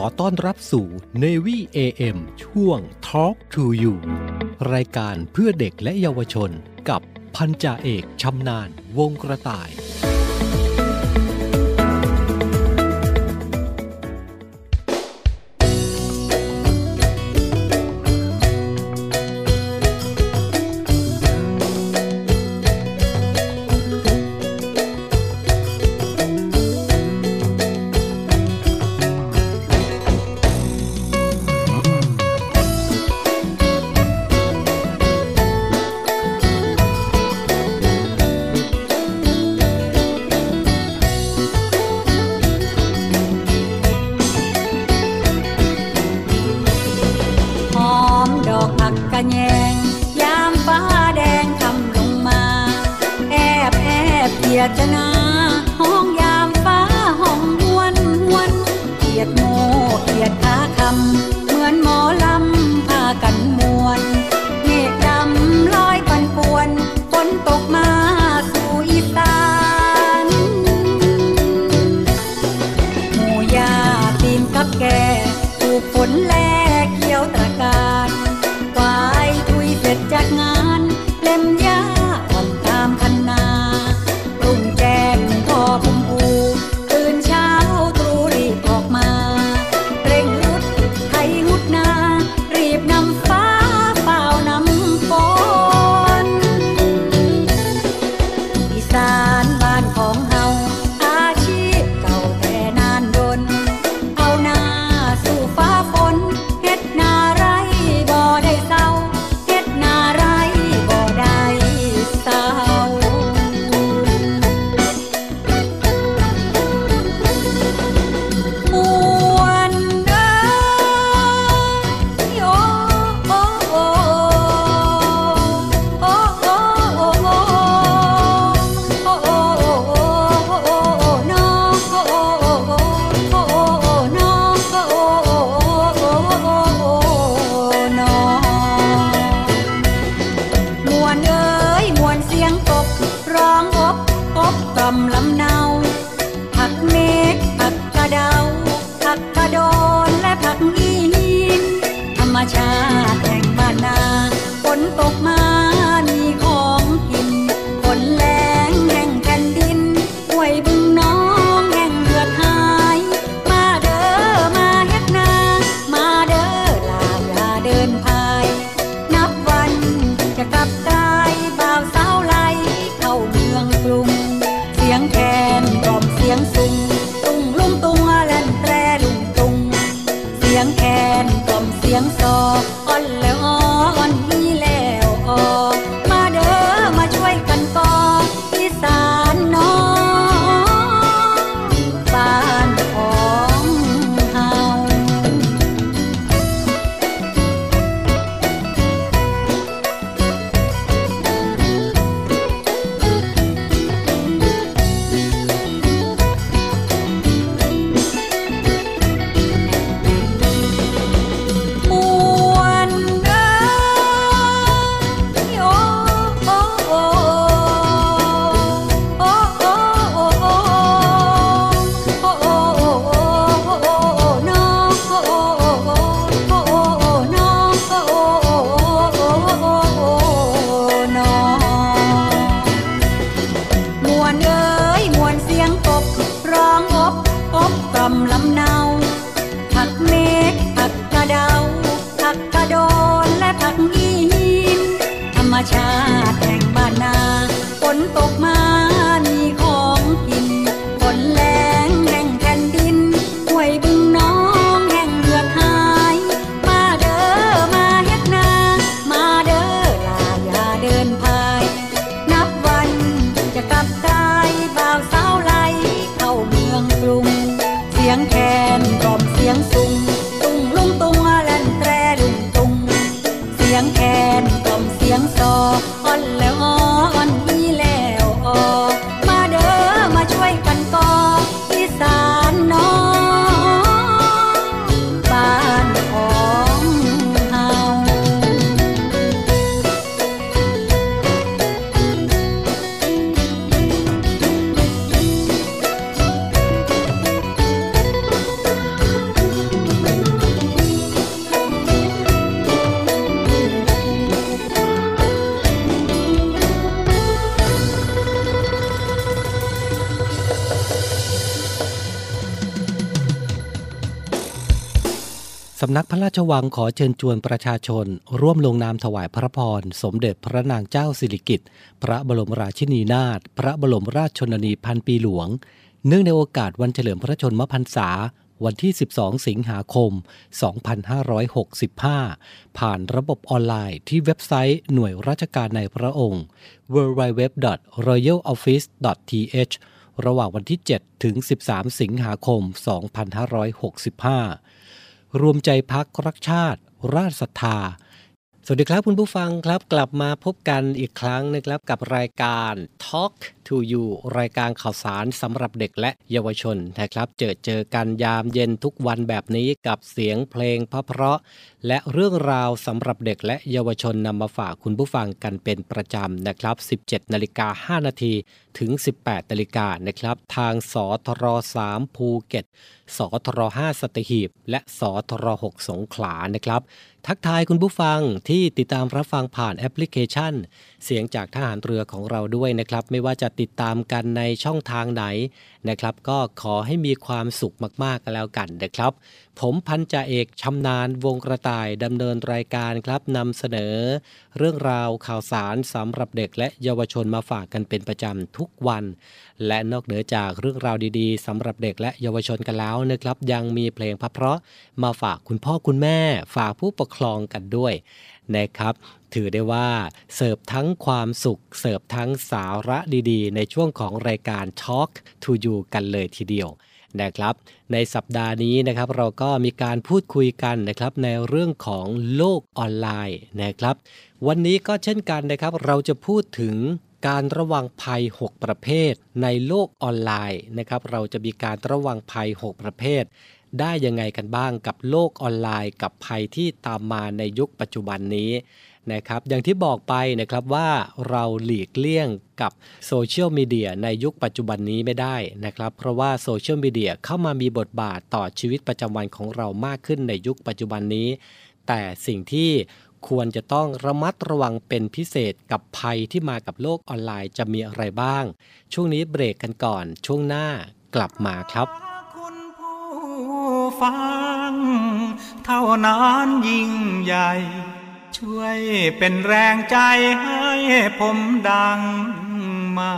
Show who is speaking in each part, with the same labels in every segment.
Speaker 1: อต้อนรับสู่ Navy AM ช่วง Talk to You รายการเพื่อเด็กและเยาวชนกับพันจ่าเอกชำนาญวงกระต่าย
Speaker 2: 大家。 รา
Speaker 3: ชวังขอเชิญชวนประชาชน ร่วมลงนามถวายพระพร สมเด็จพระนางเจ้าสิริกิติ์พระบรมราชินีนาถพระบรมราชชนนีพันปีหลวง เนื่องในโอกาสวันเฉลิมพระชนมพรรษา วันที่ 12 สิงหาคม 2565 ผ่านระบบออนไลน์ที่เว็บไซต์หน่วยราชการในพระองค์ www.royaloffice.th ระหว่างวันที่ 7 ถึง 13 สิงหาคม 2565 รวมใจพักรักชาติ ราชศรัทธา สวัสดีครับคุณผู้ฟังครับ กลับมาพบกันอีกครั้งนะครับกับรายการ Talk to You รายการข่าวสารสำหรับเด็กและเยาวชนนะครับ เจอเจอกันยามเย็นทุกวันแบบนี้กับเสียงเพลงเพราะๆและเรื่องราวสำหรับเด็กและเยาวชนนำมาฝากคุณผู้ฟังกันเป็นประจำนะครับ 17 นาฬิกา 5 นาทีถึง 18 นาฬิกานะครับ ทางสทร3ภูเก็ต สทร5สตหีบ และสทร6สงขลานะครับทักทายคุณผู้ฟังที่ติดตามรับฟังผ่านแอปพลิเคชัน เสียงจากทหารเรือของเราด้วยนะครับ ไม่ว่าจะติดตามกันในช่องทางไหนนะครับ ก็ขอให้มีความสุขมากๆกันแล้วกันนะครับ ผมพันจ่าเอกชำนาญวงกระต่ายดำเนินรายการครับนำเสนอ เรื่องราวข่าวสารสำหรับเด็กและเยาวชนมาฝากกันเป็นประจำทุกวัน และนอกเหนือจากเรื่องราวดีๆสำหรับเด็กและเยาวชนกันแล้วนะครับ ยังมีเพลงพเพราะมาฝากคุณพ่อคุณแม่ ฝากผู้ปกครองกันด้วยนะครับ ถือได้ว่าเสิร์ฟทั้งความสุข เสิร์ฟทั้งสาระดีๆ ในช่วงของรายการ Talk to You กันเลยทีเดียวนะครับ ในสัปดาห์นี้นะครับเราก็มีการพูดคุยกันนะครับในเรื่องของโลกออนไลน์นะครับ วันนี้ก็เช่นกันนะครับ เราจะพูดถึงการระวังภัย 6 ประเภท ในโลกออนไลน์นะครับ เราจะมีการระวังภัย 6 ประเภท ได้ยังไงกันบ้างกับโลกออนไลน์ กับภัยที่ตามมาในยุคปัจจุบันนี้ นะครับอย่างที่บอกไปนะครับว่าเราหลีกเลี่ยงกับโซเชียลมีเดียในยุคปัจจุบันนี้ไม่ได้นะครับเพราะว่าโซเชียลมีเดียเข้ามามีบทบาทต่อชีวิตประจำวันของเรามากขึ้นในยุคปัจจุบันนี้ แต่สิ่งที่ควรจะต้องระมัดระวังเป็นพิเศษกับภัยที่มากับโลกออนไลน์จะมีอะไรบ้าง ช่วงนี้เบรกกันก่อน ช่วงหน้ากลับมาครับ
Speaker 4: คุณผู้ฟัง เท่านั้นยิ่งใหญ่ ช่วยเป็นแรงใจให้ผมดังมา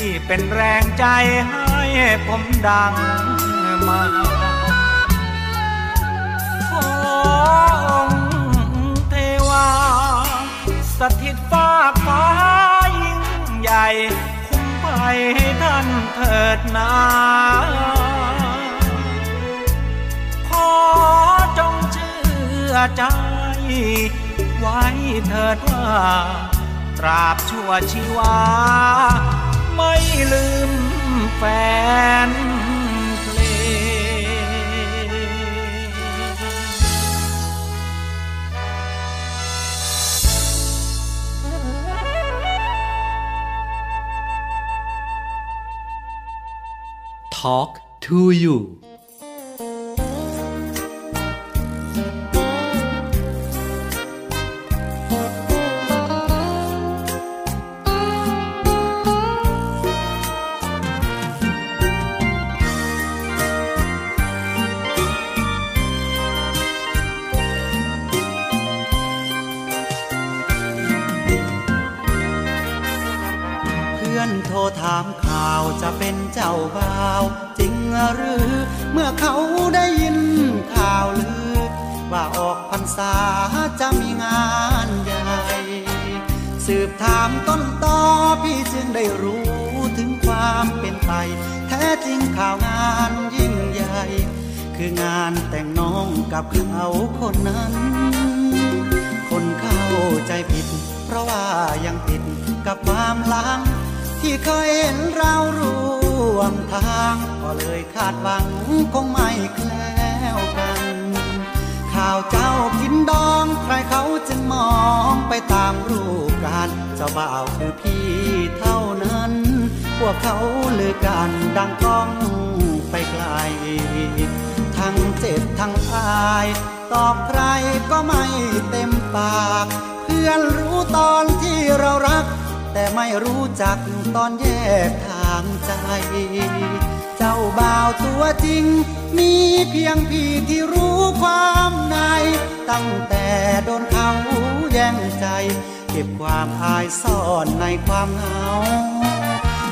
Speaker 4: ที่เป็นแรงใจให้ผมดังมาของเทวา สถิตฟ้ากฟ้ายิ่งใหญ่ คุ้มภัยให้ท่านเถิดนาขอจงเชื่อใจ ไว้เถิดว่าตราบชั่วชีวา ไม่ลืมแฟนเพลง
Speaker 3: Talk to you า
Speaker 5: มต้นตอพี่จึงได้รู้ถึงความเป็นไป แท้จริงข่าวงานยิ่งใหญ่ คืองานแต่งน้องกับเขาคนนั้น คนเข้าใจผิด เพราะว่ายังติดกับความลังที่เคยเห็นเราร่วมทาง ก็เลยคาดหวังคงไม่แคล้วกัน ข่าวเจ้ากินดองใครเขาจึงมองไป บ่าวคือพี่เท่านั้น พวกเขาลือกันดังก้องไปไกล ทั้งเจ็บทั้งอาย ตอบใครก็ไม่เต็มปาก เพื่อนรู้ตอนที่เรารัก แต่ไม่รู้จักตอนแยกทางใจเจ้าบ่าวตัวจริง มีเพียงพี่ที่รู้ความใน ตั้งแต่โดนเขาแย่งใจ เก็บความอายซ่อนในความเหงา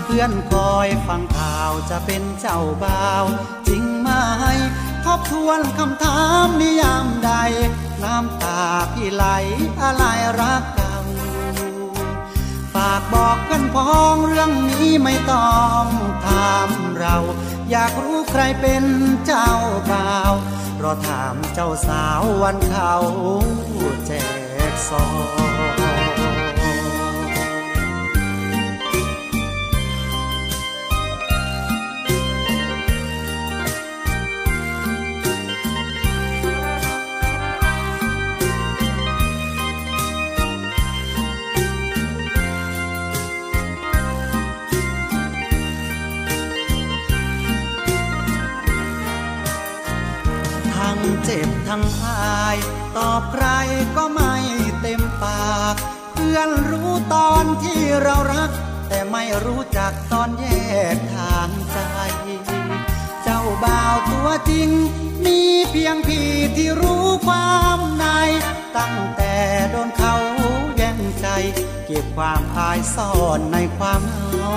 Speaker 5: เพื่อนคอยฟังข่าวจะเป็นเจ้าบ่าว จริงไหมทบทวนคำถามนิยามใด น้ำตาพี่ไหลอะไรรักเก่าฝากบอกเพื่อนพ้องเรื่องนี้ไม่ต้องถามเรา อยากรู้ใครเป็นเจ้าบ่าวรอถามเจ้าสาววันเขาแจกซอง ทั้งอาย ตอบใครก็ไม่เต็มปาก เพื่อนรู้ตอนที่เรารัก แต่ไม่รู้จักตอนแยกทางใจ เจ้าบ่าวตัวจริง มีเพียงพี่ที่รู้ความใน ตั้งแต่โดนเขาแย่งใจ เก็บความอายซ่อนในความเหงา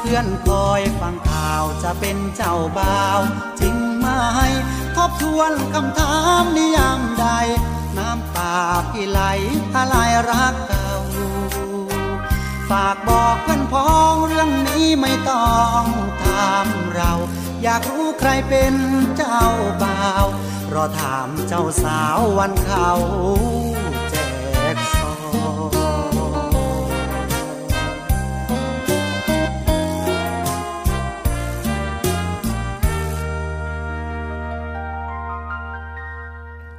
Speaker 5: เพื่อนคอยฟังข่าวจะเป็นเจ้าบ่าว จริงไหม ทบทวนคำถามนิยามใด น้ำตาพี่ไหลอะไรรักเก่าฝากบอกเพื่อนพ้องเรื่องนี้ไม่ต้องถามเรา อยากรู้ใครเป็นเจ้าบ่าว รอถามเจ้าสาววันเขา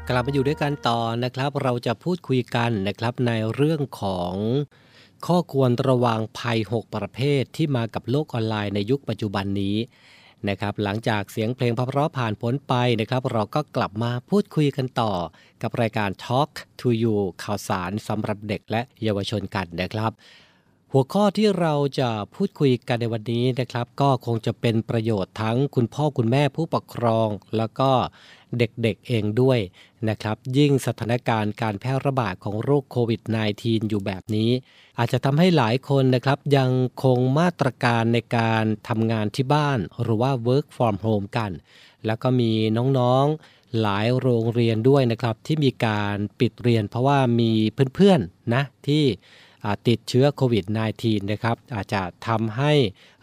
Speaker 5: ก
Speaker 3: ลับมาอยู่ด้วยกันต่อนะครับ เราจะพูดคุยกันนะครับในเรื่องของข้อควรระวังภัย 6 ประเภทที่มากับโลกออนไลน์ในยุคปัจจุบันนี้นะครับ หลังจากเสียงเพลงพเพราะผ่านพ้นไปนะครับ เราก็กลับมาพูดคุยกันต่อ กับรายการ Talk to You ข่าวสารสำหรับเด็กและเยาวชนกันนะครับ หัวข้อที่เราจะพูดคุยกันในวันนี้นะครับ ก็คงจะเป็นประโยชน์ทั้งคุณพ่อคุณแม่ผู้ปกครอง แล้วก็ เด็กๆเองด้วยนะครับยิ่งสถานการณ์การแพร่ระบาดของโรคโควิด -19 อยู่แบบนี้ อาจจะทำให้หลายคนนะครับยังคงมาตรการในการทำงานที่บ้าน หรือว่า work from home กัน แล้วก็มีน้องๆหลายโรงเรียนด้วยนะครับที่มีการปิดเรียน เพราะว่ามีเพื่อนๆนะที่ติดเชื้อโควิด -19 นะครับอาจจะทำให้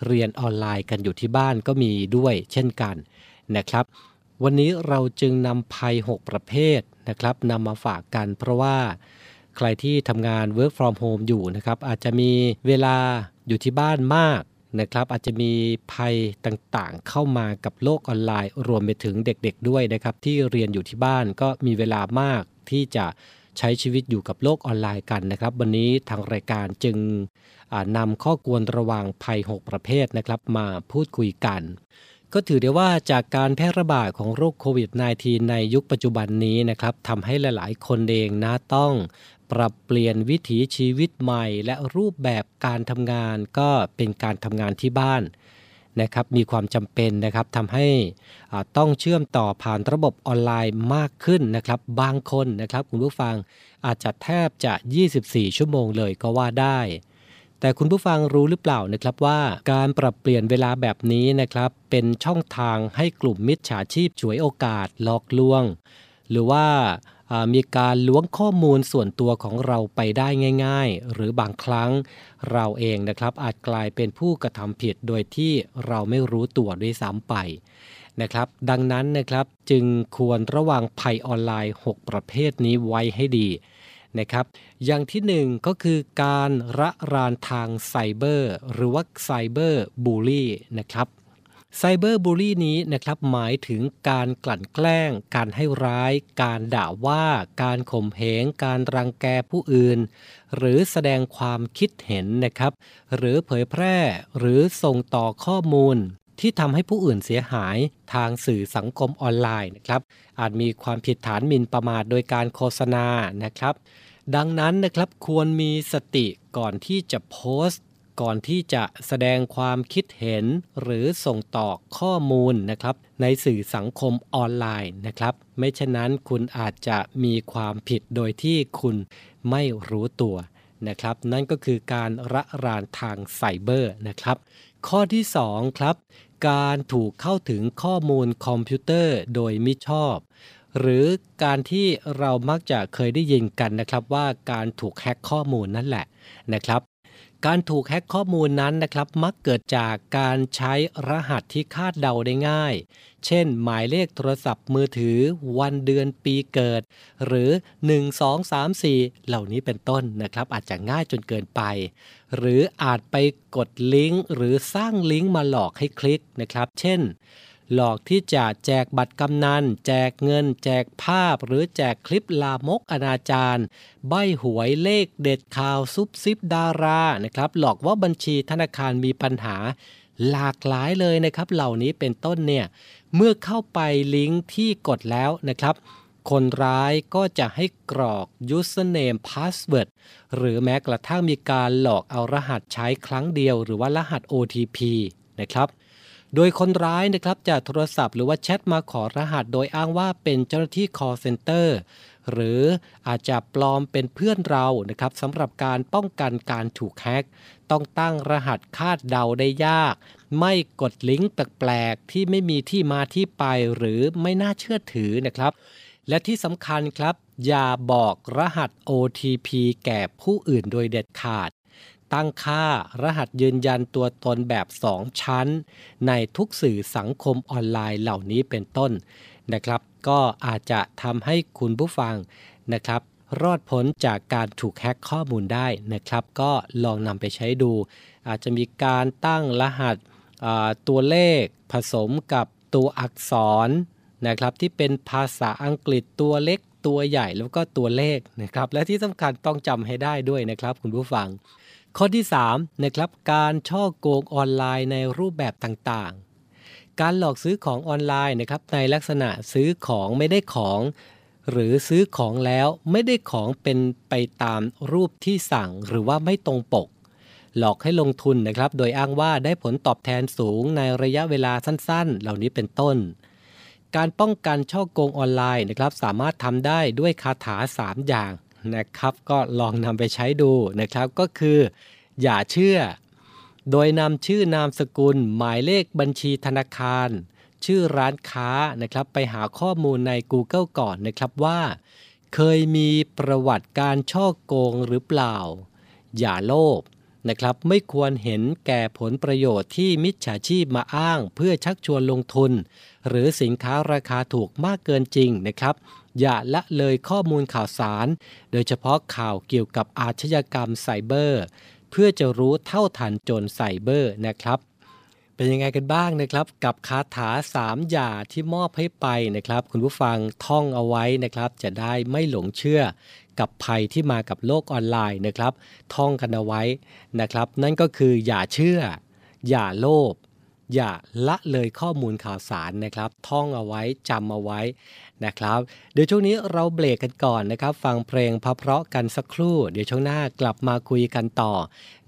Speaker 3: เรียนออนไลน์กันอยู่ที่บ้านก็มีด้วยเช่นกันนะครับ วันนี้เราจึงนำภัย 6 ประเภทนะครับนำมาฝากกัน เพราะว่าใครที่ทำงาน work from home อยู่นะครับ อาจจะมีเวลาอยู่ที่บ้านมากนะครับ อาจจะมีภัยต่างๆ เข้ามากับโลกออนไลน์ รวมไปถึงเด็กๆด้วยนะครับ ที่เรียนอยู่ที่บ้านก็มีเวลามากที่จะใช้ชีวิตอยู่กับโลกออนไลน์กันนะครับ วันนี้ทางรายการจึงนำข้อควรระวังภัย 6 ประเภทนะครับ มาพูดคุยกัน ก็ถือได้ว่าจากการแพร่ระบาดของโรคโควิด -19 ในยุคปัจจุบันนี้นะครับทำให้หลาย ๆ คนเองนะต้องปรับเปลี่ยนวิถีชีวิตใหม่ และรูปแบบการทำงานก็เป็นการทำงานที่บ้านนะครับมีความจำเป็นนะครับทำให้อ่าต้องเชื่อมต่อผ่านระบบออนไลน์มากขึ้นนะครับ บางคนนะครับคุณผู้ฟังอาจจะแทบจะ 24 ชั่วโมงเลยก็ว่าได้ แต่คุณผู้ฟังรู้หรือเปล่านะครับว่า การปรับเปลี่ยนเวลาแบบนี้นะครับ เป็นช่องทางให้กลุ่มมิจฉาชีพฉวยโอกาสหลอกลวง หรือว่ามีการล้วงข้อมูลส่วนตัวของเราไปได้ง่าย ๆ หรือบางครั้งเราเองนะครับ อาจกลายเป็นผู้กระทำผิดโดยที่เราไม่รู้ตัวด้วยซ้ำไปนะครับ ดังนั้นนะครับจึงควรระวังภัยออนไลน์ 6 ประเภทนี้ไว้ให้ดี นะครับ อย่างที่หนึ่งก็คือการระรานทางไซเบอร์ หรือว่าไซเบอร์บูลลี่นะครับไซเบอร์บูลลี่นี้นะครับหมายถึงการกลั่นแกล้ง การให้ร้าย การด่าว่า การข่มเหง การรังแกผู้อื่น หรือแสดงความคิดเห็นนะครับ หรือเผยแพร่ หรือส่งต่อข้อมูล ที่ทำให้ผู้อื่นเสียหายทางสื่อสังคมออนไลน์นะครับ อาจมีความผิดฐานหมิ่นประมาทโดยการโฆษณานะครับ ดังนั้นนะครับควรมีสติก่อนที่จะโพสต์ ก่อนที่จะแสดงความคิดเห็น หรือส่งต่อข้อมูลนะครับ ในสื่อสังคมออนไลน์นะครับ ไม่เช่นนั้นคุณอาจจะมีความผิดโดยที่คุณไม่รู้ตัวนะครับ นั่นก็คือการระรานทางไซเบอร์นะครับ ข้อที่2ครับ การถูกเข้าถึงข้อมูลคอมพิวเตอร์โดยมิชอบ หรือการที่เรามักจะเคยได้ยินกันนะครับว่าการถูกแฮ็กข้อมูลนั่นแหละนะครับ การถูกแฮ็กข้อมูลนั้นนะครับ มักเกิดจากการใช้รหัสที่คาดเดาได้ง่าย เช่น หมายเลขโทรศัพท์มือถือ วันเดือนปีเกิด หรือ 1 2 3 4 เหล่านี้เป็นต้นนะครับ อาจจะง่ายจนเกินไป หรืออาจไปกดลิงก์หรือสร้างลิงก์มาหลอกให้คลิกนะครับ เช่น หลอกที่จะแจกบัตรกำนัน แจกเงิน แจกภาพ หรือแจกคลิปลามกอนาจารใบหวยเลขเด็ดข่าวซุบซิบดารานะครับ หลอกว่าบัญชีธนาคารมีปัญหา หลากหลายเลยนะครับ เหล่านี้เป็นต้นเนี่ยเมื่อเข้าไปลิงก์ที่กดแล้วนะครับคนร้ายก็จะให้กรอก username password หรือแม้กระทั่งมีการหลอกเอารหัสใช้ครั้งเดียว หรือว่ารหัส OTP นะครับ โดยคนร้ายนะครับจะโทรศัพท์หรือว่าแชทมาขอรหัส โดยอ้างว่าเป็นเจ้าหน้าที่ call center หรืออาจจะปลอมเป็นเพื่อนเรานะครับสำหรับการป้องกันการถูกแฮ็ก ต้องตั้งรหัสคาดเดาได้ยาก ไม่กดลิงก์แปลกๆ ที่ไม่มีที่มาที่ไปหรือไม่น่าเชื่อถือนะครับ และที่สำคัญครับ อย่าบอกรหัส OTP แก่ผู้อื่นโดยเด็ดขาด ตั้งค่ารหัสยืนยันตัวตนแบบ 2 ชั้น ในทุกสื่อสังคมออนไลน์เหล่านี้เป็นต้นนะครับ ก็อาจจะทำให้คุณผู้ฟังนะครับ รอดพ้นจากการถูกแฮ็กข้อมูลได้นะครับ ก็ลองนำไปใช้ดู อาจจะมีการตั้งรหัสตัวเลขผสมกับตัวอักษรนะครับที่เป็นภาษาอังกฤษตัวเล็กตัวใหญ่แล้วก็ตัวเลขนะครับ และที่สำคัญต้องจำให้ได้ด้วยนะครับ คุณผู้ฟัง ข้อที่3นะครับการช่อโกงออนไลน์ในรูปแบบต่างๆ การหลอกซื้อของออนไลน์นะครับในลักษณะซื้อของไม่ได้ของ หรือซื้อของแล้วไม่ได้ของเป็นไปตามรูปที่สั่งหรือว่าไม่ตรงปก หลอกให้ลงทุนนะครับ โดยอ้างว่าได้ผลตอบแทนสูงในระยะเวลาสั้นๆ เหล่านี้เป็นต้น การป้องกันช่อโกงออนไลน์นะครับสามารถทำได้ด้วยคาถา 3 อย่าง นะครับก็ลองนำไปใช้ดูนะครับก็คือ อย่าเชื่อ โดยนำชื่อนามสกุล หมายเลขบัญชีธนาคาร ชื่อร้านค้านะครับไปหาข้อมูลใน Google ก่อนนะครับว่า เคยมีประวัติการฉ้อโกงหรือเปล่า อย่าโลภนะครับไม่ควรเห็นแก่ผลประโยชน์ที่มิจฉาชีพมาอ้าง เพื่อชักชวนลงทุน หรือสินค้าราคาถูกมากเกินจริงนะครับ อย่าละเลยข้อมูลข่าวสาร โดยเฉพาะข่าวเกี่ยวกับอาชญากรรมไซเบอร์ เพื่อจะรู้เท่าทันโจรไซเบอร์นะครับ เป็นยังไงกันบ้างนะครับ กับคาถา3อย่าที่มอบให้ไปนะครับ คุณผู้ฟังท่องเอาไว้นะครับ จะได้ไม่หลงเชื่อกับภัยที่มากับโลกออนไลน์นะครับ ท่องกันเอาไว้นะครับ นั่นก็คืออย่าเชื่อ อย่าโลภ อย่าละเลยข้อมูลข่าวสารนะครับ ท่องเอาไว้จำเอาไว้นะครับ เดี๋ยวช่วงนี้เราเบรกกันก่อนนะครับ ฟังเพลงพเพราะกันสักครู่ เดี๋ยวช่วงหน้ากลับมาคุยกันต่อ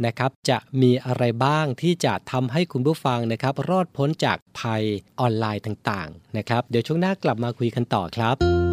Speaker 3: นะครับ จะมีอะไรบ้างที่จะทำให้คุณผู้ฟังนะครับ รอดพ้นจากภัยออนไลน์ต่างๆนะครับ เดี๋ยวช่วงหน้ากลับมาคุยกันต่อครับ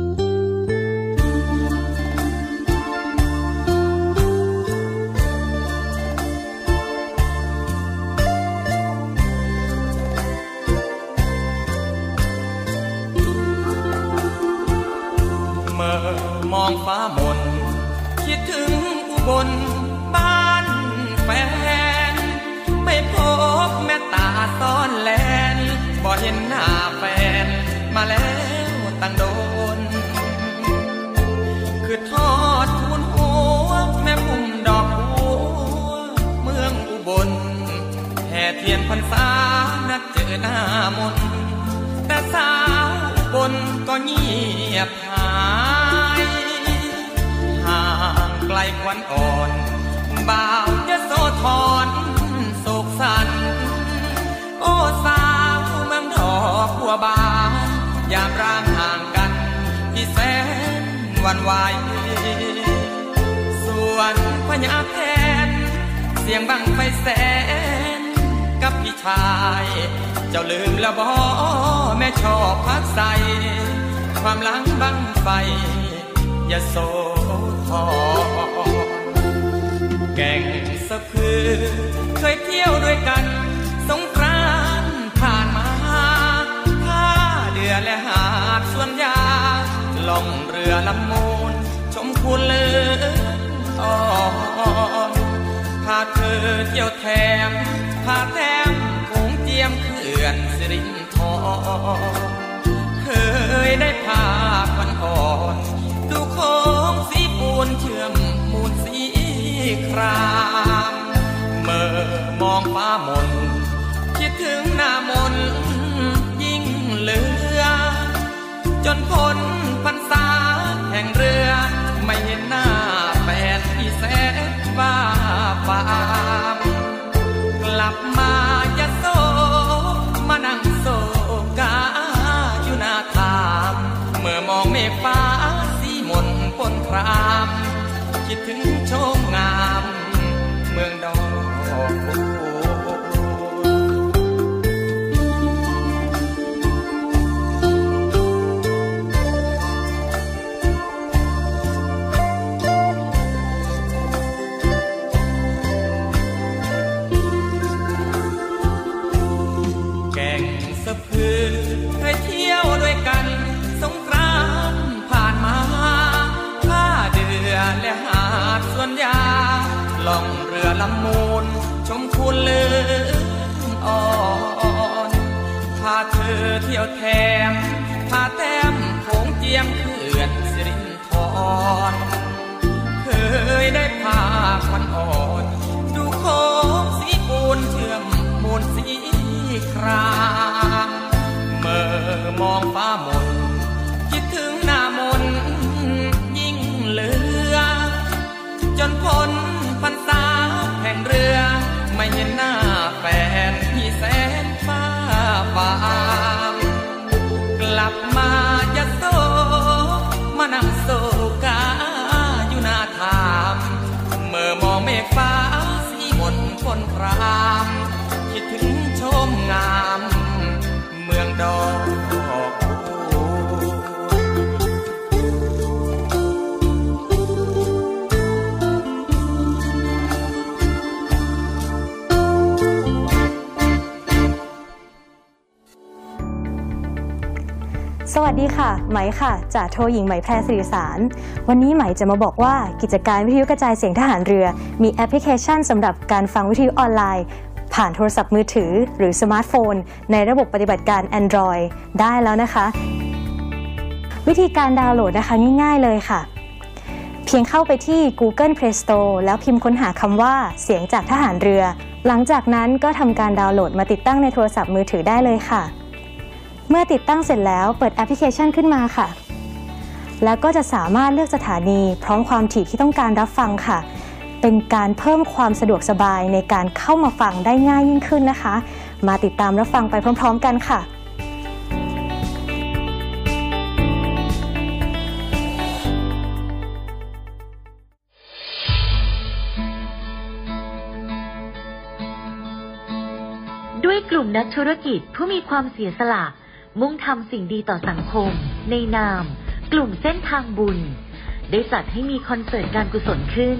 Speaker 6: ถึงหน้ามนยิ่งเหลือ จนพ้น ยวแถมพาแต้มโขงเจียมเขื่อนสิรินทรเคยได้พาขันอ่อน ดูโคงสีปูนเชื่อมมูลสีครามเมื่อมองฟ้ามน ดถึงชมงาม เมืองดอก
Speaker 7: สวัสดีค่ะ ไหมค่ะจากโทหญิงไหมแพรสิริสาร วันนี้ไหมจะมาบอกว่ากิจการวิทยุกระจายเสียงทหารเรือ มีแอปพลิเคชันสำหรับการฟังวิทยุออนไลน์ ผ่านโทรศัพท์มือถือหรือสมาร์ทโฟน ในระบบปฏิบัติการ Android ได้แล้วนะคะ วิธีการดาวน์โหลดนะคะง่ายๆเลยค่ะ เพียงเข้าไปที่ Google Play Store แล้วพิมพ์ค้นหาคำว่าเสียงจากทหารเรือ หลังจากนั้นก็ทำการดาวน์โหลดมาติดตั้งในโทรศัพท์มือถือได้เลยค่ะ เมื่อติดตั้งเสร็จแล้วเปิดแอปพลิเคชันขึ้นมาค่ะ แล้วก็จะสามารถเลือกสถานี พร้อมความถี่ที่ต้องการรับฟังค่ะ เป็นการเพิ่มความสะดวกสบายในการเข้ามาฟังได้ง่ายยิ่งขึ้นนะคะ มาติดตามรับฟังไปพร้อม ๆ กันค่ะ
Speaker 8: ด้วยกลุ่มนักธุรกิจผู้มีความเสียสละ มุ่งทำสิ่งดีต่อสังคม ในนาม กลุ่มเส้นทางบุญ ได้จัดให้มีคอนเสิร์ตการกุศลขึ้น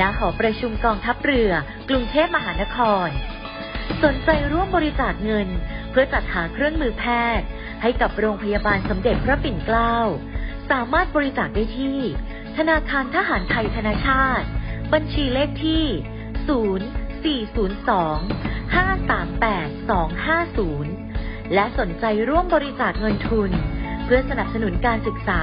Speaker 8: ณหอประชุมกองทัพเรือ กรุงเทพมหานคร สนใจร่วมบริจาคเงิน เพื่อจัดหาเครื่องมือแพทย์ ให้กับโรงพยาบาลสมเด็จพระปิ่นเกล้า สามารถบริจาคได้ที่ ธนาคารทหารไทยธนาชาติ บัญชีเลขที่ 0402 538 250 และสนใจร่วมบริจาคเงินทุน เพื่อสนับสนุนการศึกษา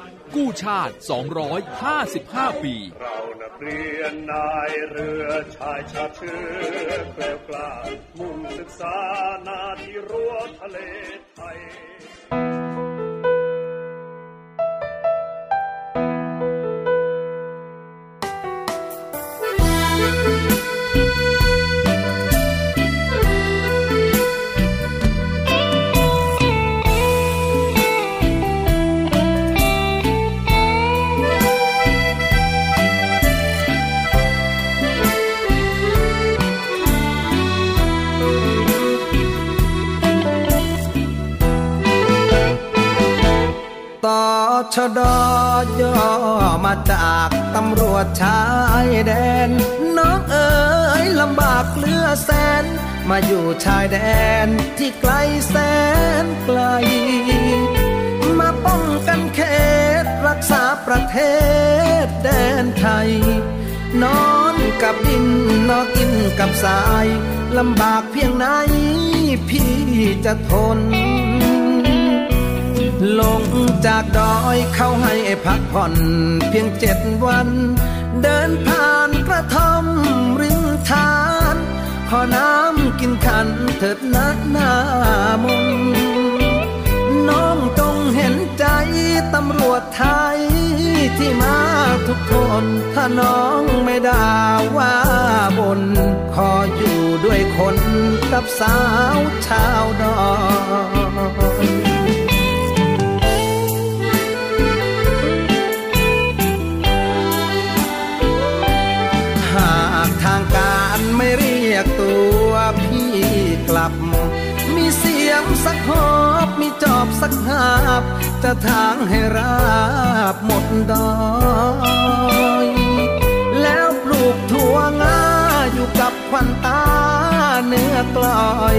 Speaker 9: กู้ชาติ 255 ปี
Speaker 10: เรานักเรียนนายเรือชายชาเชื้อแกล้วกล้ามุ่งศึกษานาที่รั้วทะเลไทย
Speaker 11: อย่อมาจากตำรวจชายแดน น้องเอ๋ยลำบากเลือแสน มาอยู่ชายแดนที่ไกลแสนไกล มาป้องกันเขตรักษาประเทศแดนไทย นอนกับดินนอนกินกับสายลำบากเพียงไหนพี่จะทน จากดอยเข้าให้พักผ่อนเพียงเจ็ดวัน เดินผ่านกระท่อมริมทาน ขอน้ำกินขันเถิดนะหน้ามุนน้องจงเห็นใจตำรวจไทย ที่มาทุกคนถ้าน้องไม่ด่าว่าบน ขออยู่ด้วยคนกับสาวชาวดอย สักหอบมีจอบสักหาบ จะทางให้ราบหมดดอยแล้วปลูกถั่วงาอยู่กับควันตาเนื้อกลอย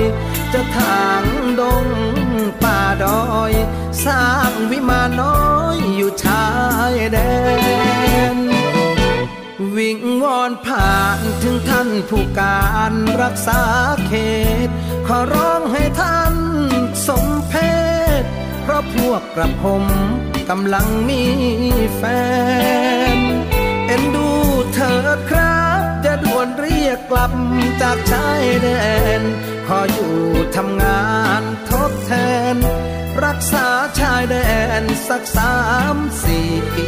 Speaker 11: จะทางดงป่าดอย สร้างวิมานน้อยอยู่ชายแดนวิงวอนผ่านถึงท่านผู้การรักษาเขต ขอร้องให้ท่านสมเพศ เพราะพวกกระผมกำลังมีแฟน เอ็นดูเถิดครับจะด่วนเรียกกลับจากชายแดน ขออยู่ทำงานทดแทน รักษาชายแดนสักสามสี่ปี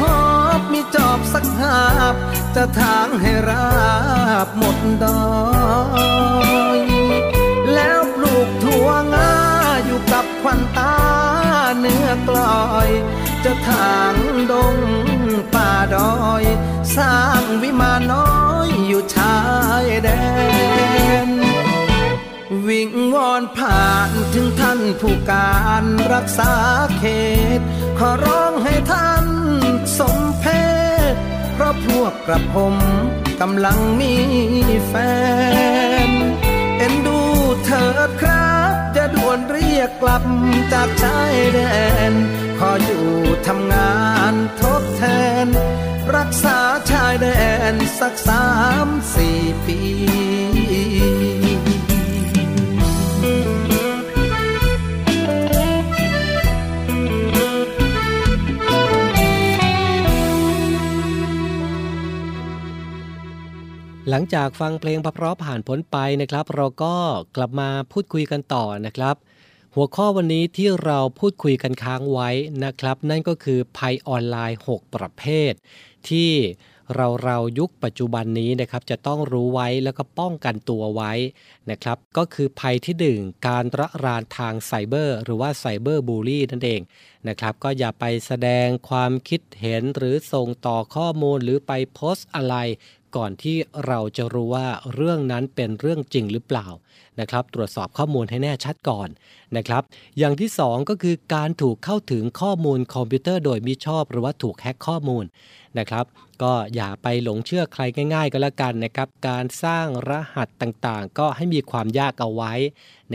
Speaker 11: หอบมีจอบสักหาบ จะทางให้ราบหมดดอยแล้วปลูกถั่วงาอยู่กับควันตาเนื้อกลอย จะทางดงป่าดอย สร้างวิมานน้อยอยู่ชายแดนวิงวอนผ่านถึงท่านผู้การรักษาเขต ขอร้องให้ท่าน สมเพศเพราะพวกกระผมกำลังมีแฟน เอ็นดูเถิดครับจะด่วนเรียกกลับจากชายแดน ขออยู่ทำงานทดแทน รักษาชายแดนสักสามสี่ปี
Speaker 3: หลังจากฟังเพลงเพราะผ่านพ้นไปนะครับ เราก็กลับมาพูดคุยกันต่อนะครับ หัวข้อวันนี้ที่เราพูดคุยกันค้างไว้นะครับ นั่นก็คือภัยออนไลน์ 6 ประเภท ที่เราเรายุคปัจจุบันนี้นะครับจะต้องรู้ไว้แล้วก็ป้องกันตัวไว้นะครับ ก็คือภัยที่หนึ่งการระรานทางไซเบอร์ หรือว่าไซเบอร์บูลลี่นั่นเองนะครับ ก็อย่าไปแสดงความคิดเห็นหรือส่งต่อข้อมูลหรือไปโพสต์อะไร ก่อนที่เราจะรู้ว่าเรื่องนั้นเป็นเรื่องจริงหรือเปล่านะครับ ตรวจสอบข้อมูลให้แน่ชัดก่อนนะครับ อย่างที่สองก็คือการถูกเข้าถึงข้อมูลคอมพิวเตอร์โดยมิชอบ หรือว่าถูกแฮ็กข้อมูลนะครับ ก็อย่าไปหลงเชื่อใครง่ายๆ ก็แล้วกันนะครับ การสร้างรหัสต่างๆ ก็ให้มีความยากเอาไว้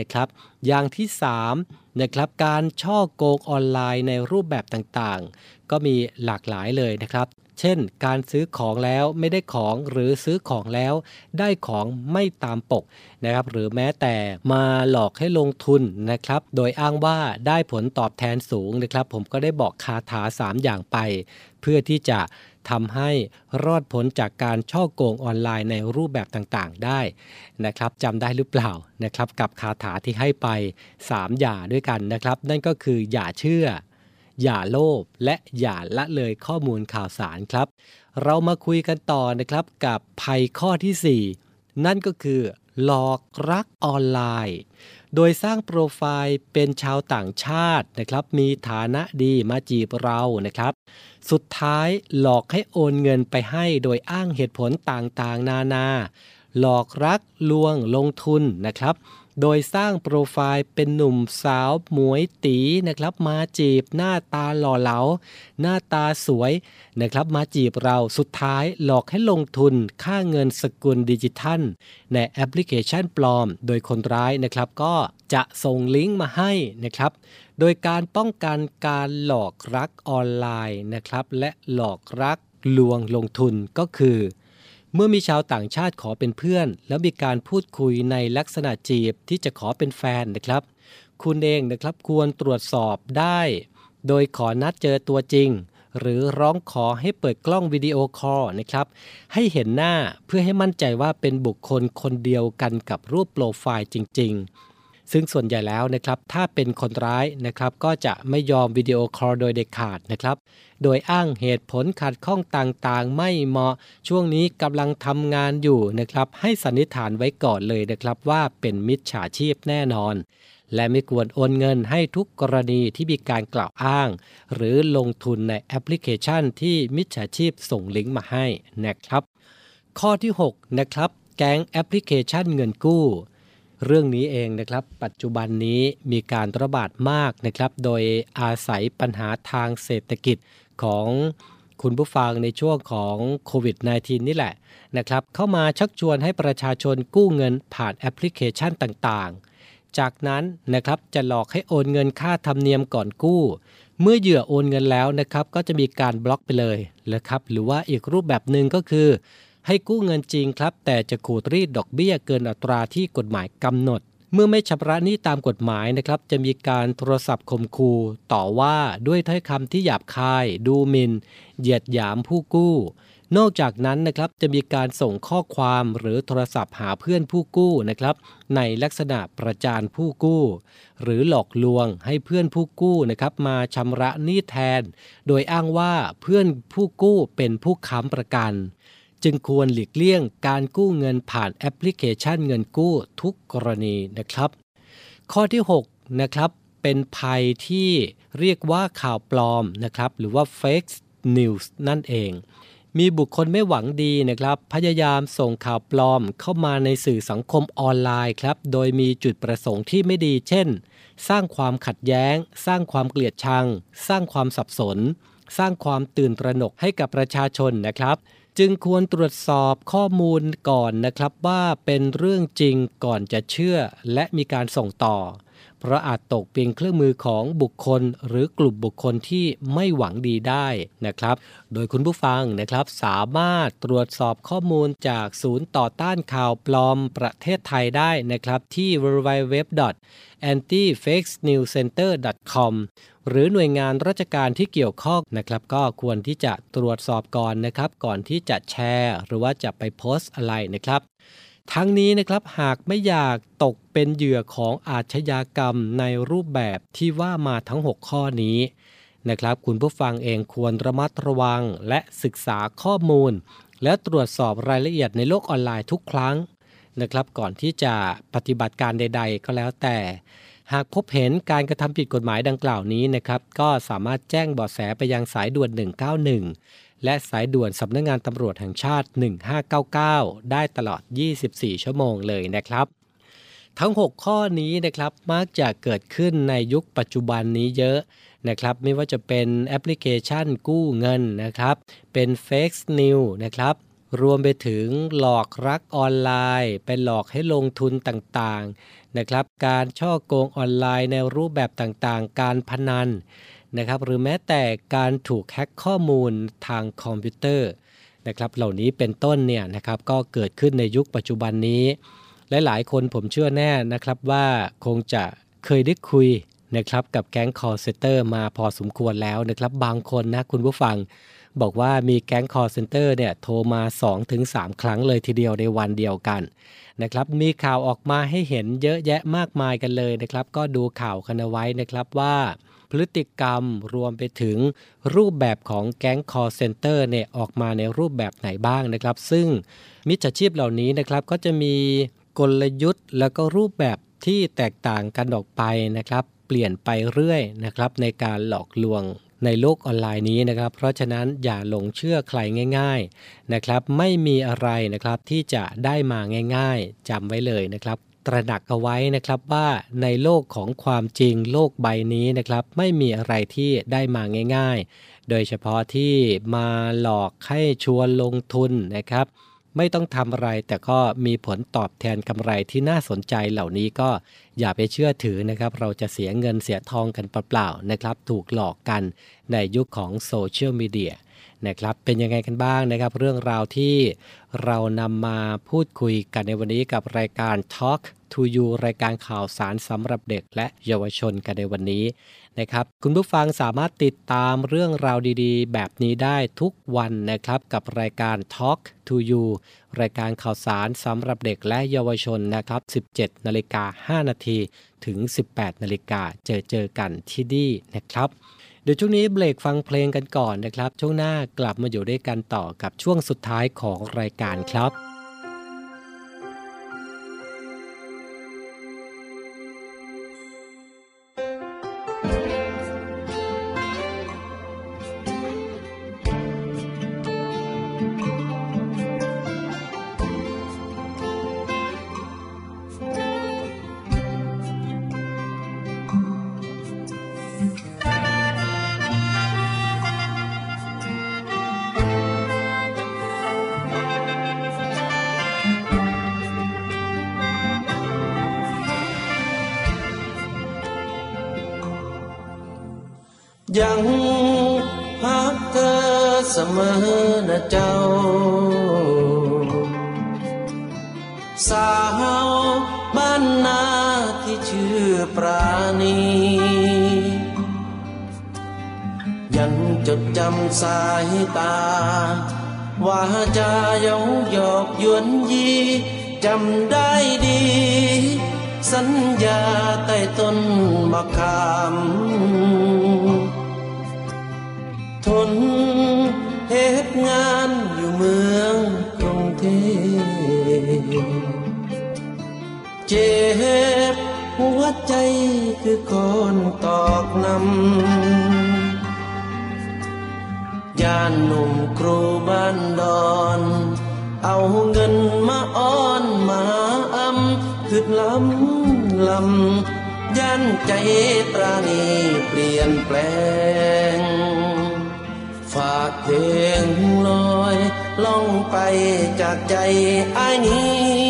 Speaker 3: นะครับ อย่างที่ 3 นะครับ การช่อโกงออนไลน์ในรูปแบบต่างๆ ก็มีหลากหลายเลยนะครับ เช่น การซื้อของแล้วไม่ได้ของหรือซื้อของแล้วได้ของไม่ตามปกนะครับ หรือแม้แต่มาหลอกให้ลงทุนนะครับ โดยอ้างว่าได้ผลตอบแทนสูงนะครับ ผมก็ได้บอกคาถา 3 อย่างไป เพื่อที่จะทำให้รอดพ้นจากการช่อโกงออนไลน์ในรูปแบบต่างๆได้นะครับจำได้หรือเปล่านะครับ กับคาถาที่ให้ไป 3 อย่าด้วยกันนะครับ นั่นก็คืออย่าเชื่อ อย่าโลภและอย่าละเลยข้อมูลข่าวสารครับ เรามาคุยกันต่อนะครับกับภัยข้อที่ 4 นั่นก็คือ หลอกรักออนไลน์ โดยสร้างโปรไฟล์เป็นชาวต่างชาตินะครับ มีฐานะดีมาจีบเรานะครับ สุดท้ายหลอกให้โอนเงินไปให้โดยอ้างเหตุผลต่างๆ นานา หลอกรักลวงลงทุนนะครับ โดยสร้างโปรไฟล์เป็นหนุ่มสาวหมวยตีนะครับมาจีบหน้าตาหล่อเหลา หน้าตาสวยนะครับมาจีบเราสุดท้ายหลอกให้ลงทุนค่าเงินสกุลดิจิทัล ในแอปพลิเคชันปลอม โดยคนร้ายนะครับก็จะส่งลิงก์มาให้นะครับ โดยการป้องกันการหลอกรักออนไลน์นะครับและหลอกรักลวงลงทุนก็คือ เมื่อมีชาวต่างชาติขอเป็นเพื่อน แล้วมีการพูดคุยในลักษณะจีบที่จะขอเป็นแฟนนะครับ คุณเองนะครับควรตรวจสอบได้ โดยขอนัดเจอตัวจริง หรือร้องขอให้เปิดกล้องวิดีโอคอลนะครับ ให้เห็นหน้าเพื่อให้มั่นใจว่าเป็นบุคคลคนเดียวกันกับรูปโปรไฟล์จริง ซึ่งส่วนใหญ่แล้วนะครับถ้าเป็นคนร้ายนะครับก็จะไม่ยอมวิดีโอคอลโดยเด็ดขาดนะครับ โดยอ้างเหตุผลขัดข้องต่างๆ ไม่เหมาะช่วงนี้กำลังทำงานอยู่นะครับให้สันนิษฐานไว้ก่อนเลยนะครับว่าเป็นมิจฉาชีพแน่นอน และไม่ควรโอนเงินให้ทุกกรณีที่มีการกล่าวอ้าง หรือลงทุนในแอปพลิเคชันที่มิจฉาชีพส่งลิงก์มาให้นะครับ ข้อที่ 6 นะครับ แก๊งแอปพลิเคชันเงินกู้ เรื่องนี้เองนะครับ ปัจจุบันนี้มีการระบาดมากนะครับ โดยอาศัยปัญหาทางเศรษฐกิจของคุณผู้ฟังในช่วงของโควิด -19 นี่แหละนะครับเข้ามาชักชวนให้ประชาชนกู้เงินผ่านแอปพลิเคชันต่างๆ จากนั้นนะครับจะหลอกให้โอนเงินค่าธรรมเนียมก่อนกู้ เมื่อเหยื่อโอนเงินแล้วนะครับก็จะมีการบล็อกไปเลยนะครับหรือว่าอีกรูปแบบหนึ่งก็คือ ให้กู้เงินจริงครับ แต่จะขูดรีดดอกเบี้ยเกินอัตราที่กฎหมายกำหนด เมื่อไม่ชำระหนี้ตามกฎหมายนะครับ จะมีการโทรศัพท์ข่มขู่ต่อว่าด้วยถ้อยคำที่หยาบคาย ดูหมิน่นเหยียดหยามผู้กู้ นอกจากนั้นนะครับจะมีการส่งข้อความหรือโทรศัพท์หาเพื่อนผู้กู้นะครับ ในลักษณะประจานผู้กู้ หรือหลอกลวงให้เพื่อนผู้กู้นะครับมาชำระหนี้แทน โดยอ้างว่าเพื่อนผู้กู้เป็นผู้ค้ำประกัน จึงควรหลีกเลี่ยงการกู้เงินผ่านแอปพลิเคชันเงินกู้ทุกกรณีนะครับ ข้อที่ 6 นะครับ เป็นภัยที่เรียกว่าข่าวปลอมนะครับ หรือว่า fake news นั่นเอง มีบุคคลไม่หวังดีนะครับ พยายามส่งข่าวปลอมเข้ามาในสื่อสังคมออนไลน์ครับ โดยมีจุดประสงค์ที่ไม่ดี เช่น สร้างความขัดแย้ง สร้างความเกลียดชัง สร้างความสับสน สร้างความตื่นตระหนกให้กับประชาชนนะครับ จึงควรตรวจสอบข้อมูลก่อนนะครับว่าเป็นเรื่องจริงก่อนจะเชื่อและมีการส่งต่อ เพราะอาจตกเป็นเครื่องมือของบุคคลหรือกลุ่มบุคคลที่ไม่หวังดีได้นะครับ โดยคุณผู้ฟังนะครับสามารถตรวจสอบข้อมูลจากศูนย์ต่อต้านข่าวปลอมประเทศไทยได้นะครับที่ www anti-fakenewscenter.com หรือหน่วยงานราชการที่เกี่ยวข้องนะครับก็ควรที่จะตรวจสอบก่อนนะครับ ก่อนที่จะแชร์ หรือว่าจะไปโพสต์อะไรนะครับทั้งนี้นะครับหากไม่อยากตกเป็นเหยื่อของอาชญากรรมในรูปแบบที่ว่ามาทั้ง 6 ข้อนี้นะครับ คุณผู้ฟังเองควรระมัดระวังและศึกษาข้อมูล และตรวจสอบรายละเอียดในโลกออนไลน์ทุกครั้งนะครับ ก่อนที่จะปฏิบัติการใด ๆ ก็แล้วแต่ หากพบเห็นการกระทำผิดกฎหมายดังกล่าวนี้นะครับ ก็สามารถแจ้งเบาะแสไปยังสายด่วน 191 และสายด่วนสำนักงงานตำรวจแห่งชาติ 1599 ได้ตลอด 24 ชั่วโมงเลยนะครับ ทั้ง 6 ข้อนี้นะครับมักจะเกิดขึ้นในยุคปัจจุบันนี้เยอะนะครับไม่ว่าจะเป็นแอปพลิเคชันกู้เงินนะครับ เป็น fake news นะครับรวมไปถึงหลอกรักออนไลน์ เป็นหลอกให้ลงทุนต่าง นะครับการฉ้อโกงออนไลน์ในรูปแบบต่างๆ การพนันนะครับหรือแม้แต่การถูกแฮ็กข้อมูลทางคอมพิวเตอร์นะครับเหล่านี้เป็นต้นเนี่ยนะครับก็เกิดขึ้นในยุคปัจจุบันนี้และหลายคนผมเชื่อแน่นะครับว่าคงจะเคยได้คุยนะครับกับแก๊งคอลเซ็นเตอร์มาพอสมควรแล้วนะครับบางคนนะคุณผู้ฟัง บอกว่ามีแก๊งคอลเซ็นเตอร์เนี่ยโทรมา 2-3 ครั้งเลยทีเดียวในวันเดียวกันนะครับมีข่าวออกมาให้เห็นเยอะแยะมากมายกันเลยนะครับ ก็ดูข่าวกันเอาไว้นะครับว่าพฤติกรรมรวมไปถึงรูปแบบของแก๊งคอร์เซนเตอร์เนี่ยออกมาในรูปแบบไหนบ้างนะครับ ซึ่งมิจฉาชีพเหล่านี้นะครับก็จะมีกลยุทธ์ แล้วก็รูปแบบที่แตกต่างกันออกไปนะครับ เปลี่ยนไปเรื่อยนะครับในการหลอกลวง ในโลกออนไลน์นี้นะครับ เพราะฉะนั้นอย่าหลงเชื่อใครง่าย ๆนะครับ ไม่มีอะไรนะครับที่จะได้มาง่าย ๆจำไว้เลยนะครับตระหนักเอาไว้นะครับว่าในโลกของความจริงโลกใบนี้นะครับ ไม่มีอะไรที่ได้มาง่าย ๆ โดยเฉพาะที่มาหลอกให้ชวนลงทุนนะครับ ไม่ต้องทำอะไร แต่ก็มีผลตอบแทนกำไรที่น่าสนใจเหล่านี้ก็อย่าไปเชื่อถือนะครับ เราจะเสียเงินเสียทองกันเปล่าๆนะครับ ถูกหลอกกันในยุคของโซเชียลมีเดียนะครับเป็นยังไงกันบ้างนะครับ เรื่องราวที่เรานำมาพูดคุยกันในวันนี้กับรายการ Talk to You รายการข่าวสารสำหรับเด็กและเยาวชนกันในวันนี้ นะครับ คุณผู้ฟังสามารถติดตามเรื่องราวดีๆ แบบนี้ได้ทุกวันนะครับ กับรายการ Talk to You รายการข่าวสารสำหรับเด็กและเยาวชนนะครับ 17นาฬิกา5นาทีถึง 18นาฬิกาเจอเจอกันที่นี่นะครับเดี๋ยวช่วงนี้เบรกฟังเพลงกันก่อนนะครับ ช่วงหน้ากลับมาอยู่ด้วยกันต่อกับช่วงสุดท้ายของรายการครับ
Speaker 11: ยังพักเธอเสมอนะเจ้า สาวบ้านนาที่ชื่อปราณี ยังจดจำสายตา
Speaker 12: ว่าจะเย้าหยอกยวนยีจำได้ดี สัญญาใต้ต้นมะขาม เจ็บหัวใจคือคนตอกนำยานหนุ่มครูบ้านดอน เอาเงินมาอ้อนมาอำคือลำลำย่านใจปราณีเปลี่ยนแปลง ฝากเพลงลอยล่องไปจากใจไอ้นี้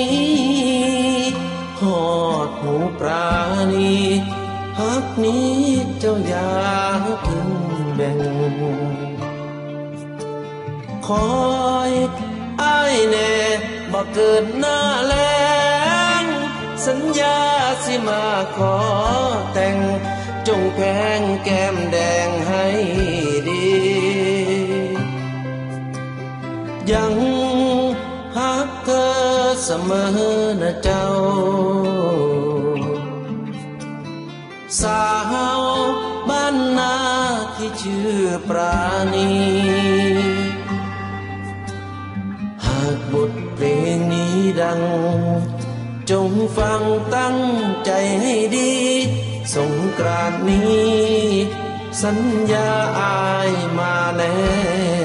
Speaker 12: หูปราณีฮักนี้เจ้าอย่าทิ้งแบ่ง คอยอ้ายแน่บ่เกิดหน้าแลง สัญญาสิมาขอแต่ง จงแพงแก้มแดงให้ดี ยังฮักเธอเสมอนะเจ้า ที่ชื่อปราณี หากบทเพลงนี้ดัง จงฟังตั้งใจให้ดี สงกรานนี้ สัญญาอายมาแล้ว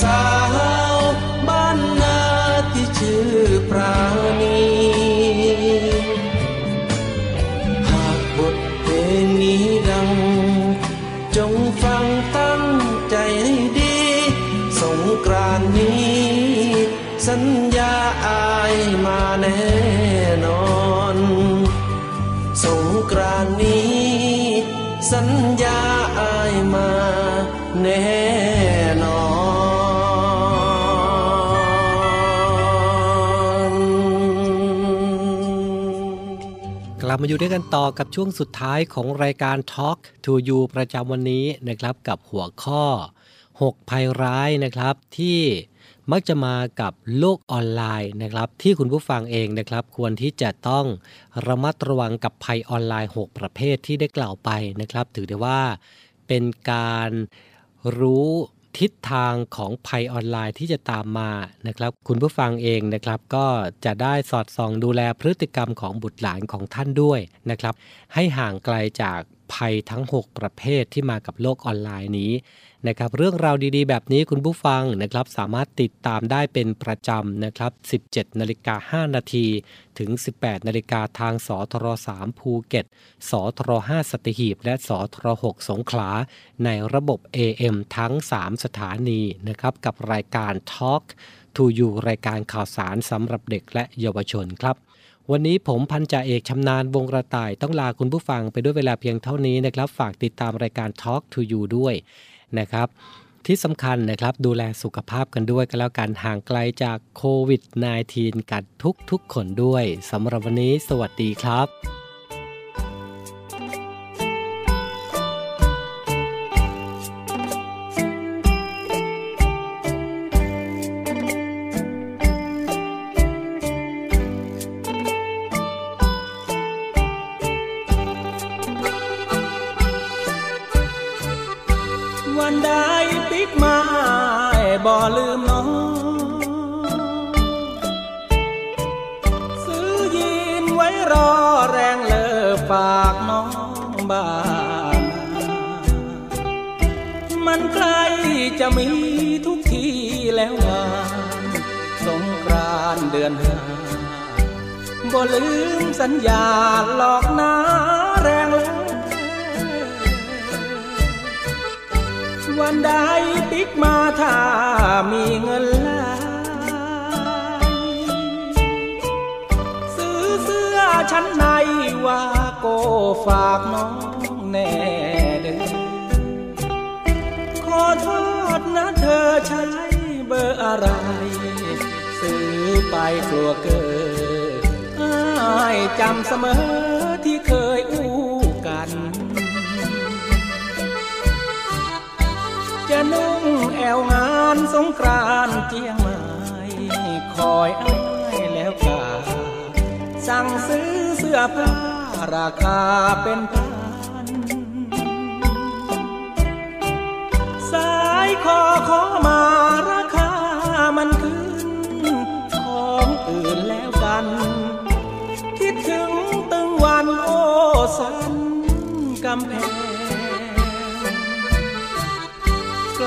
Speaker 12: ส
Speaker 3: ลับมาอยู่ด้วยกันต่อกับช่วงสุดท้ายของรายการ Talk to You ประจำวันนี้นะครับกับหัวข้อ 6 ภัยร้ายนะครับที่มักจะมากับโลกออนไลน์นะครับ ที่คุณผู้ฟังเองนะครับ ควรที่จะต้องระมัดระวังกับภัยออนไลน์ 6 ประเภทที่ได้กล่าวไปนะครับ ถือได้ว่าเป็นการรู้ ทิศทางของภัยออนไลน์ที่จะตามมานะครับ คุณผู้ฟังเองนะครับ ก็จะได้สอดส่องดูแลพฤติกรรมของบุตรหลานของท่านด้วยนะครับ ให้ห่างไกลจาก ภัยทั้ง 6 ประเภทที่มากับโลกออนไลน์นี้นะครับเรื่องราวดีๆ แบบนี้คุณผู้ฟังนะครับสามารถติดตามได้เป็นประจำนะครับ 17นาฬิกา5นาทีถึง 18นาฬิกาทางสทร3ภูเก็ตสทร5สตีหีบ และสทร6สงขลา ในระบบ AM ทั้ง 3 สถานีนะครับกับรายการ Talk to You รายการข่าวสารสำหรับเด็กและเยาวชนครับ วันนี้ผมพันจ่าเอกชำนาญวงกระต่ายต้องลาคุณผู้ฟังไปด้วยเวลาเพียงเท่านี้นะครับ ฝากติดตามรายการ Talk to You ด้วยนะครับ ที่สำคัญนะครับดูแลสุขภาพกันด้วยกันแล้วกันห่างไกลจากโควิด -19 กันทุกทุกๆคนด้วยสำหรับวันนี้ สวัสดีครับ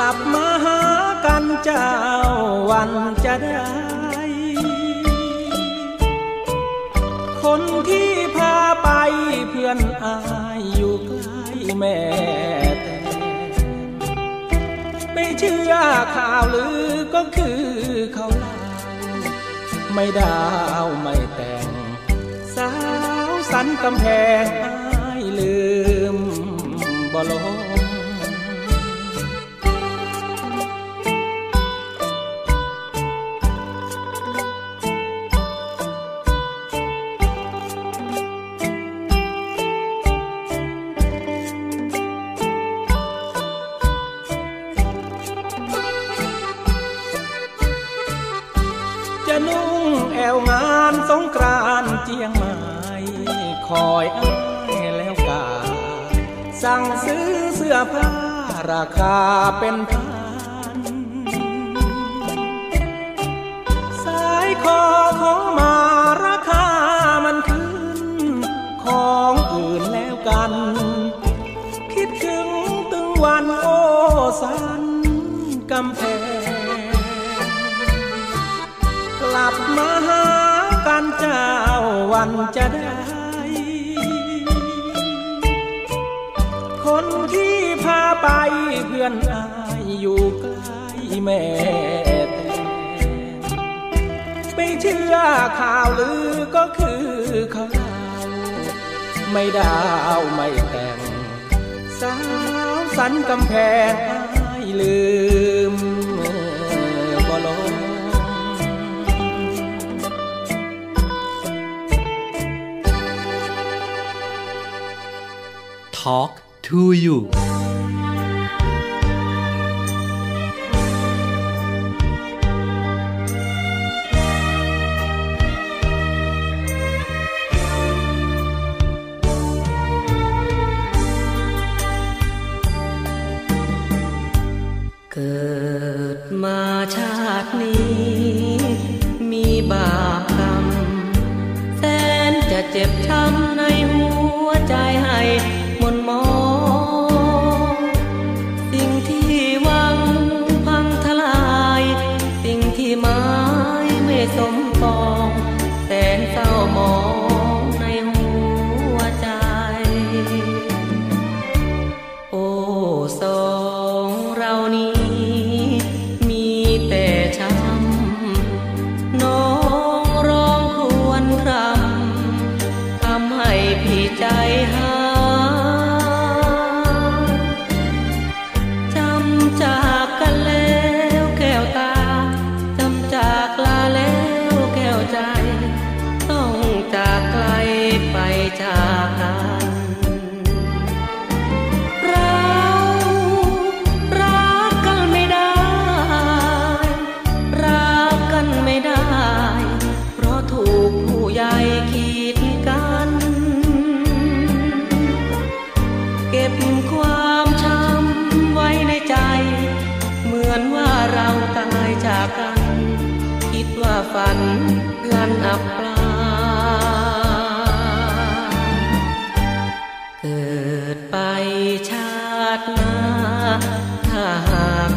Speaker 4: ลับมาหากันเจ้าวันจะได้ คนที่พาไปเพื่อนอายอยู่ใกล้แม่แต่ไม่เชื่อข่าวลือก็คือเขาเล่าไม่ดาวไม่แต่ง สาวสันกำแพงอายลืมบ่ลง อยอ้ายแล้วกาสั่งซื้อเสื้อผ้าราคาเป็นพัน สายคอของมาราคามันขึ้น ของอื่นแล้วกัน คิดถึงตึงวันโอสันกำแพง กลับมาหากันเจ้าวันจะได้ เพื่อนอายอยู่ใกล้แม่แต่ไม่เชื่อข่าวลือก็คือเขาเล่าไม่ดาวไม่แต่ง สาวสันกำแพงอายลืมบ่ลง
Speaker 13: Talk to you
Speaker 14: ชาติหน้า
Speaker 13: ถ้าหาก